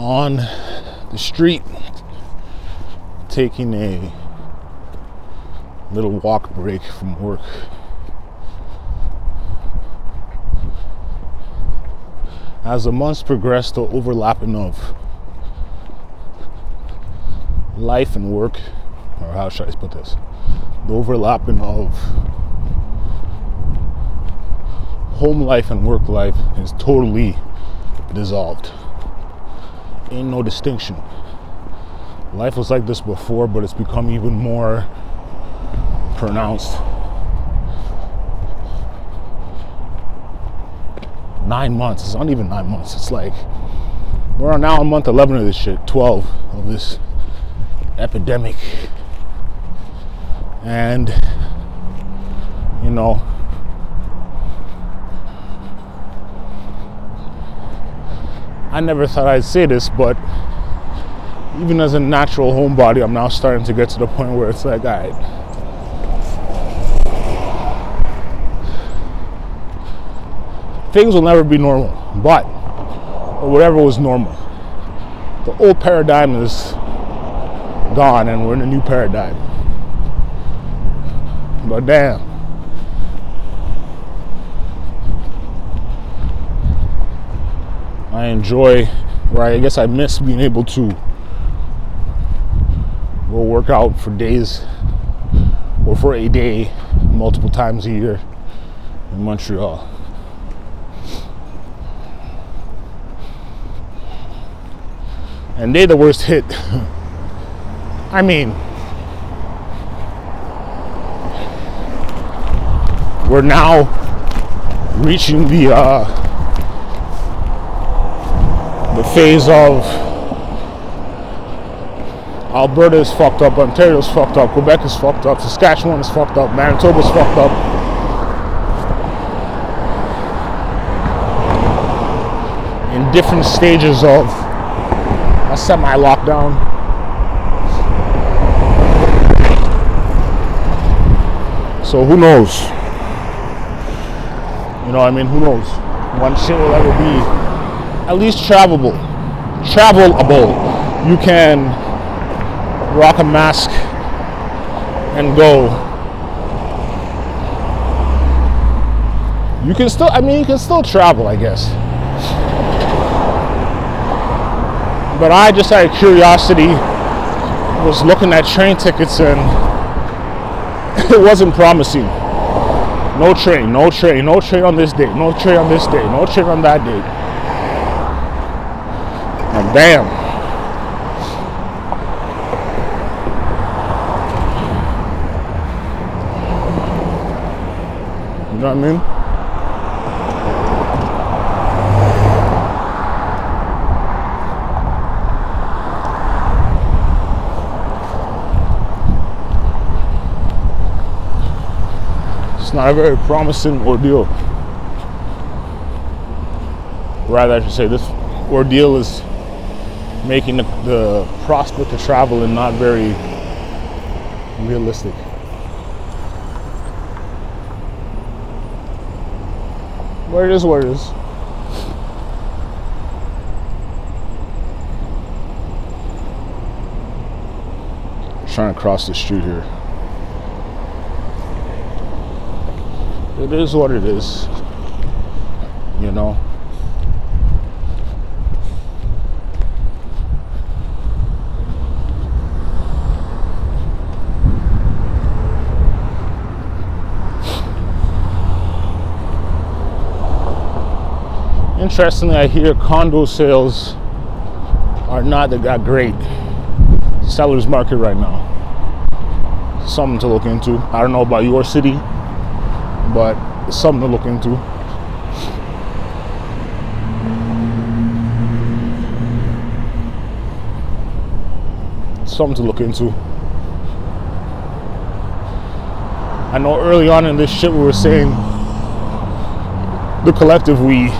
on the street taking a little walk break from work. As the months progress, the overlapping of life and work, or how should I put this? The overlapping of home life and work life is totally dissolved. Ain't no distinction. Life was like this before, but it's become even more pronounced. Nine months. It's not even nine months. It's like we're now on month 11 of this shit, 12 of this epidemic. And, you know, I never thought I'd say this, but even as a natural homebody, I'm now starting to get to the point where it's like, all right. Things will never be normal, but, whatever was normal. The old paradigm is gone and we're in a new paradigm. But damn. I enjoy, or I guess I miss being able to go work out for days or for a day multiple times a year in Montreal. And they the worst hit. I mean, we're now reaching the uh, phase of Alberta is fucked up, Ontario's fucked up, Quebec is fucked up, Saskatchewan is fucked up, Manitoba's fucked up. In different stages of a semi lockdown. So who knows? You know, I mean, who knows? One shit will ever be at least travelable, travelable. You can rock a mask and go. You can still, I mean, you can still travel, I guess. But I just out of curiosity was looking at train tickets and it wasn't promising. No train, no train, no train on this date, no train on this date, no train on that date. Damn. You know what I mean? it's not a very promising ordeal. Rather, I should say this ordeal is making the, the prospect of traveling not very realistic. Where it is, where it is. Trying to cross the street here. it is what it is. You know. Interestingly, I hear condo sales are not that great. Seller's market right now. Something to look into. I don't know about your city but it's something to look into. Something to look into. I know early on in this shit we were saying the collective we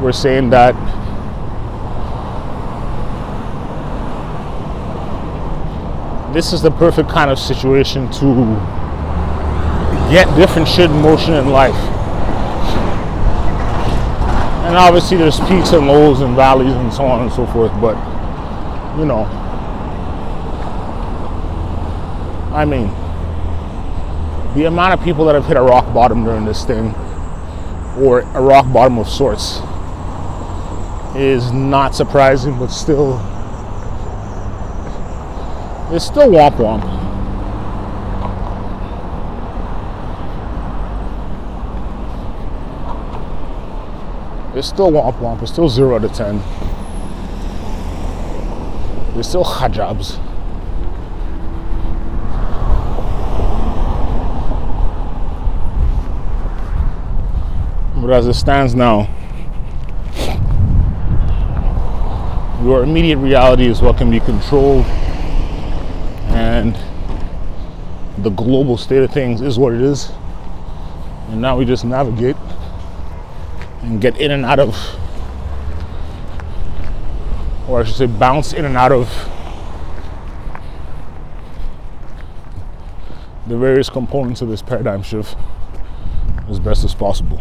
were saying that this is the perfect kind of situation to get different shit in motion in life. And obviously, there's peaks and lows and valleys and so on and so forth. But you know, I mean, the amount of people that have hit a rock bottom during this thing, or a rock bottom of sorts, is not surprising, but still, it's still womp womp. It's still womp womp. It's still zero to ten. There's still hijabs. But as it stands now, your immediate reality is what can be controlled, and the global state of things is what it is. And now we just navigate and get in and out of, or I should say, bounce in and out of the various components of this paradigm shift as best as possible.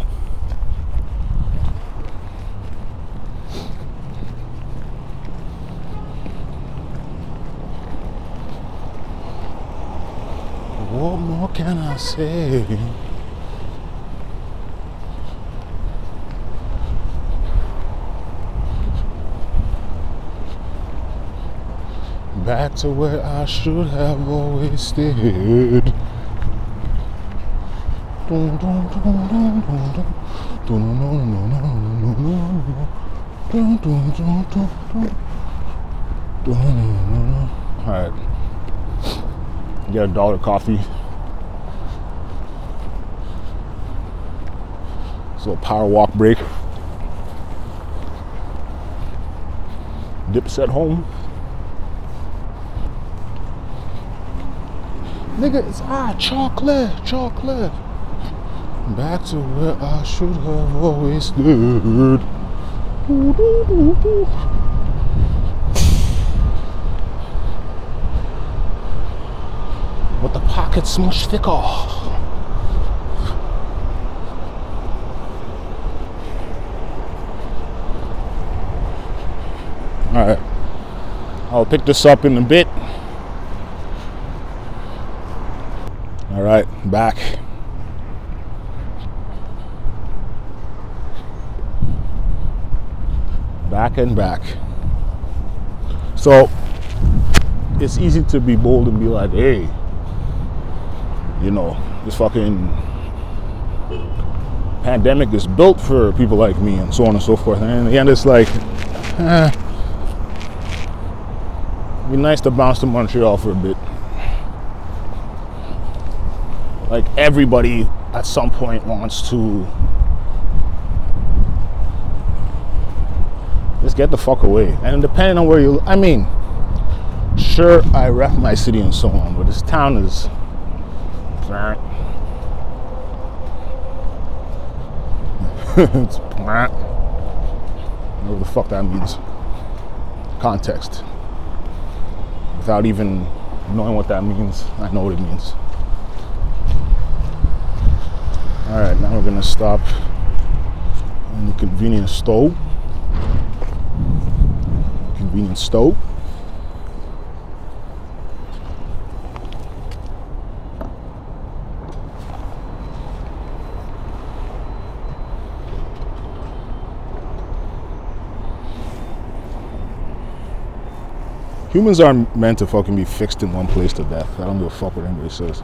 What more can I say? back to where I should have always stayed. Alright. Get a dollar coffee. So a little power walk break. Dips at home. Nigga, it's ah chocolate, chocolate. Back to where I should have always stood. The pockets much thicker. Alright. I'll pick this up in a bit. All right, back. Back and back. So it's easy to be bold and be like, hey, you know, this fucking pandemic is built for people like me and so on and so forth. And in the end, it's like, eh, be nice to bounce to Montreal for a bit. like everybody at some point wants to just get the fuck away. And depending on where you, I mean, sure, I rep my city and so on, but this town is. it's whatever the fuck that means. Context. Without even knowing what that means, I know what it means. All right, now we're gonna stop in the convenience store. Convenience store. Humans aren't meant to fucking be fixed in one place to death. I don't give a fuck what anybody says.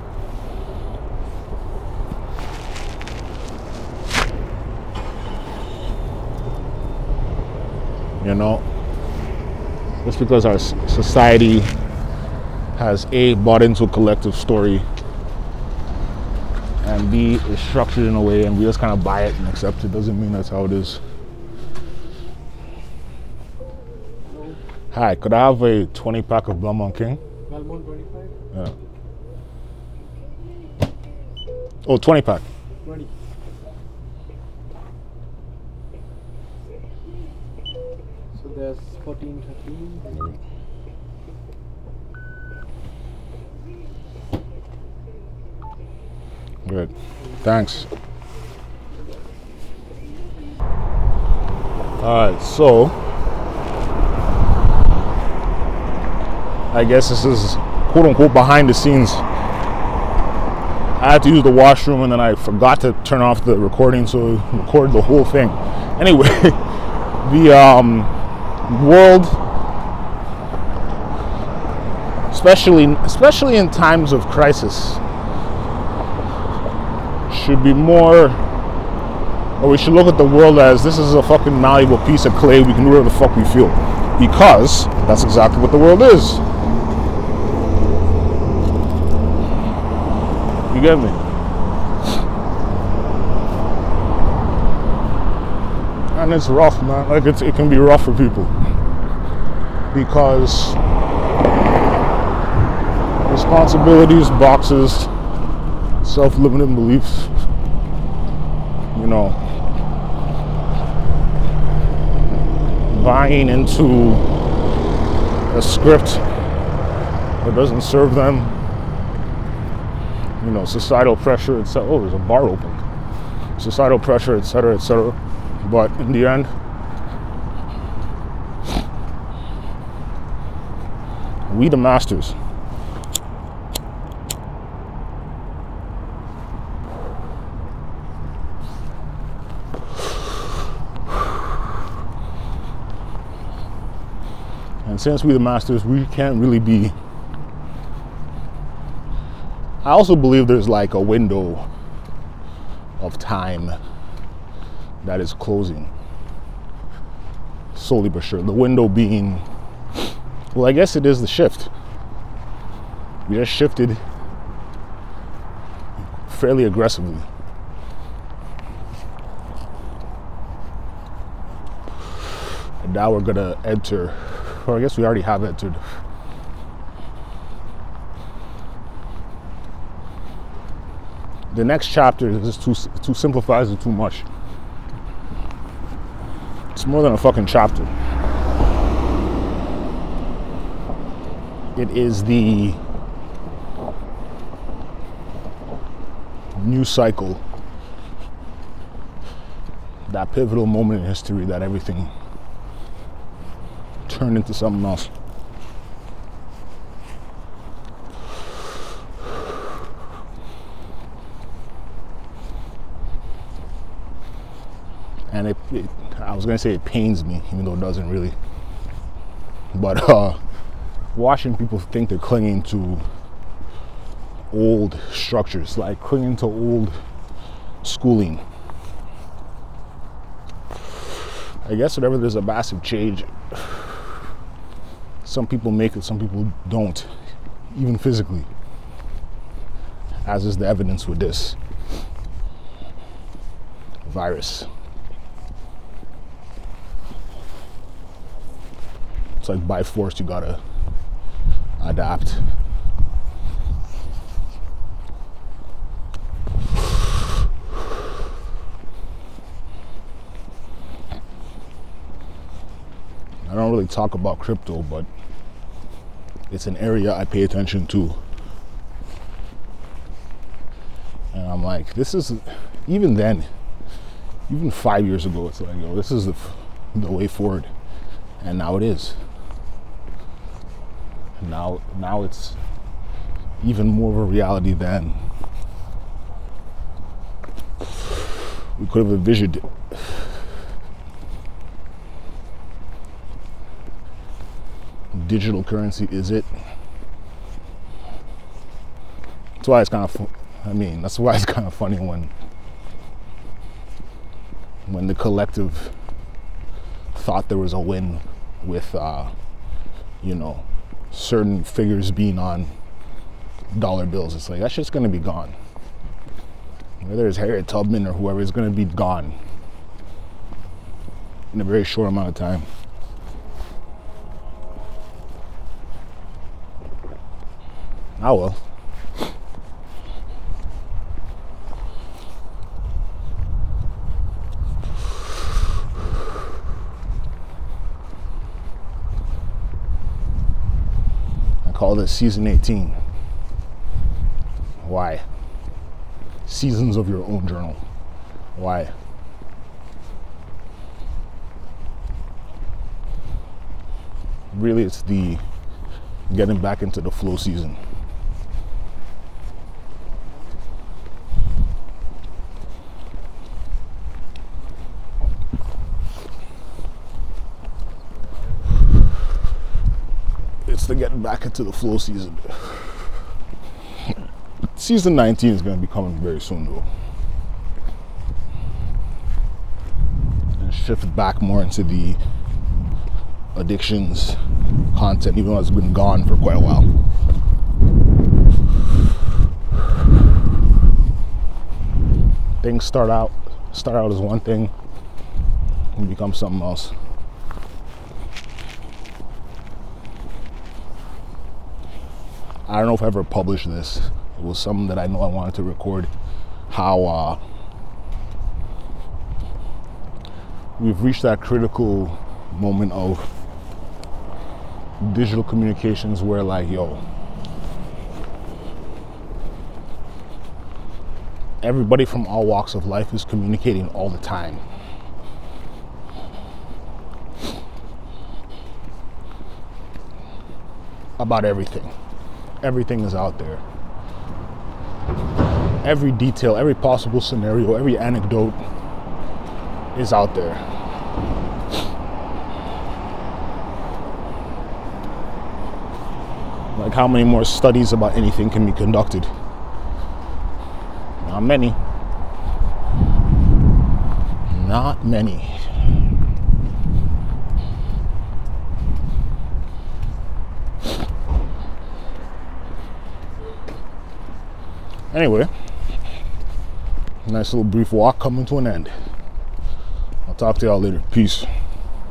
you know just because our society has a bought into a collective story and b is structured in a way and we just kind of buy it and accept it doesn't mean that's how it is hi could i have a 20 pack of Belmont King 25 yeah oh 20 pack 20 So there's 14, 13. Good. Thanks. Alright, so I guess this is quote unquote behind the scenes. I had to use the washroom and then I forgot to turn off the recording, so record the whole thing. Anyway, the um, world, especially especially in times of crisis, should be more or we should look at the world as this is a fucking malleable piece of clay. We can do whatever the fuck we feel. Because that's exactly what the world is. You get me? And it's rough, man. Like it's, it can be rough for people. Because responsibilities, boxes, self limiting beliefs, you know, buying into a script that doesn't serve them. You know, societal pressure, etc. Oh, there's a bar open. Societal pressure, etc., etc. But in the end, we the masters. And since we're the masters, we can't really be. I also believe there's like a window of time that is closing. Slowly but sure. The window being, well, I guess it is the shift. We just shifted fairly aggressively. And now we're gonna enter or I guess we already have entered. The next chapter is just too too simplifies it too much. It's more than a fucking chapter. It is the new cycle, that pivotal moment in history that everything turned into something else. And it, it I was gonna say it pains me, even though it doesn't really. But uh, watching people think they're clinging to old structures, like clinging to old schooling. I guess whenever there's a massive change, some people make it, some people don't, even physically, as is the evidence with this virus. It's like by force, you gotta adapt. I don't really talk about crypto, but it's an area I pay attention to. And I'm like, this is, even then, even five years ago, it's like, yo, this is the, the way forward. And now it is. Now, now it's even more of a reality than we could have envisioned it. digital currency is it? That's why it's kind of, I mean, that's why it's kind of funny when, when the collective thought there was a win with, uh, you know, certain figures being on dollar bills. It's like that's just going to be gone. Whether it's Harriet Tubman or whoever, it's going to be gone in a very short amount of time. Oh well. call this season 18. Why? Seasons of your own journal. Why? Really, it's the getting back into the flow season. Back into the flow season. Season 19 is going to be coming very soon, though. And shift back more into the addictions content, even though it's been gone for quite a while. Things start out start out as one thing and become something else. I don't know if I ever published this. It was something that I know I wanted to record. How uh, we've reached that critical moment of digital communications where like yo everybody from all walks of life is communicating all the time about everything everything is out there every detail every possible scenario every anecdote is out there Like, how many more studies about anything can be conducted? Not many. Not many. Anyway, nice little brief walk coming to an end. I'll talk to y'all later. Peace.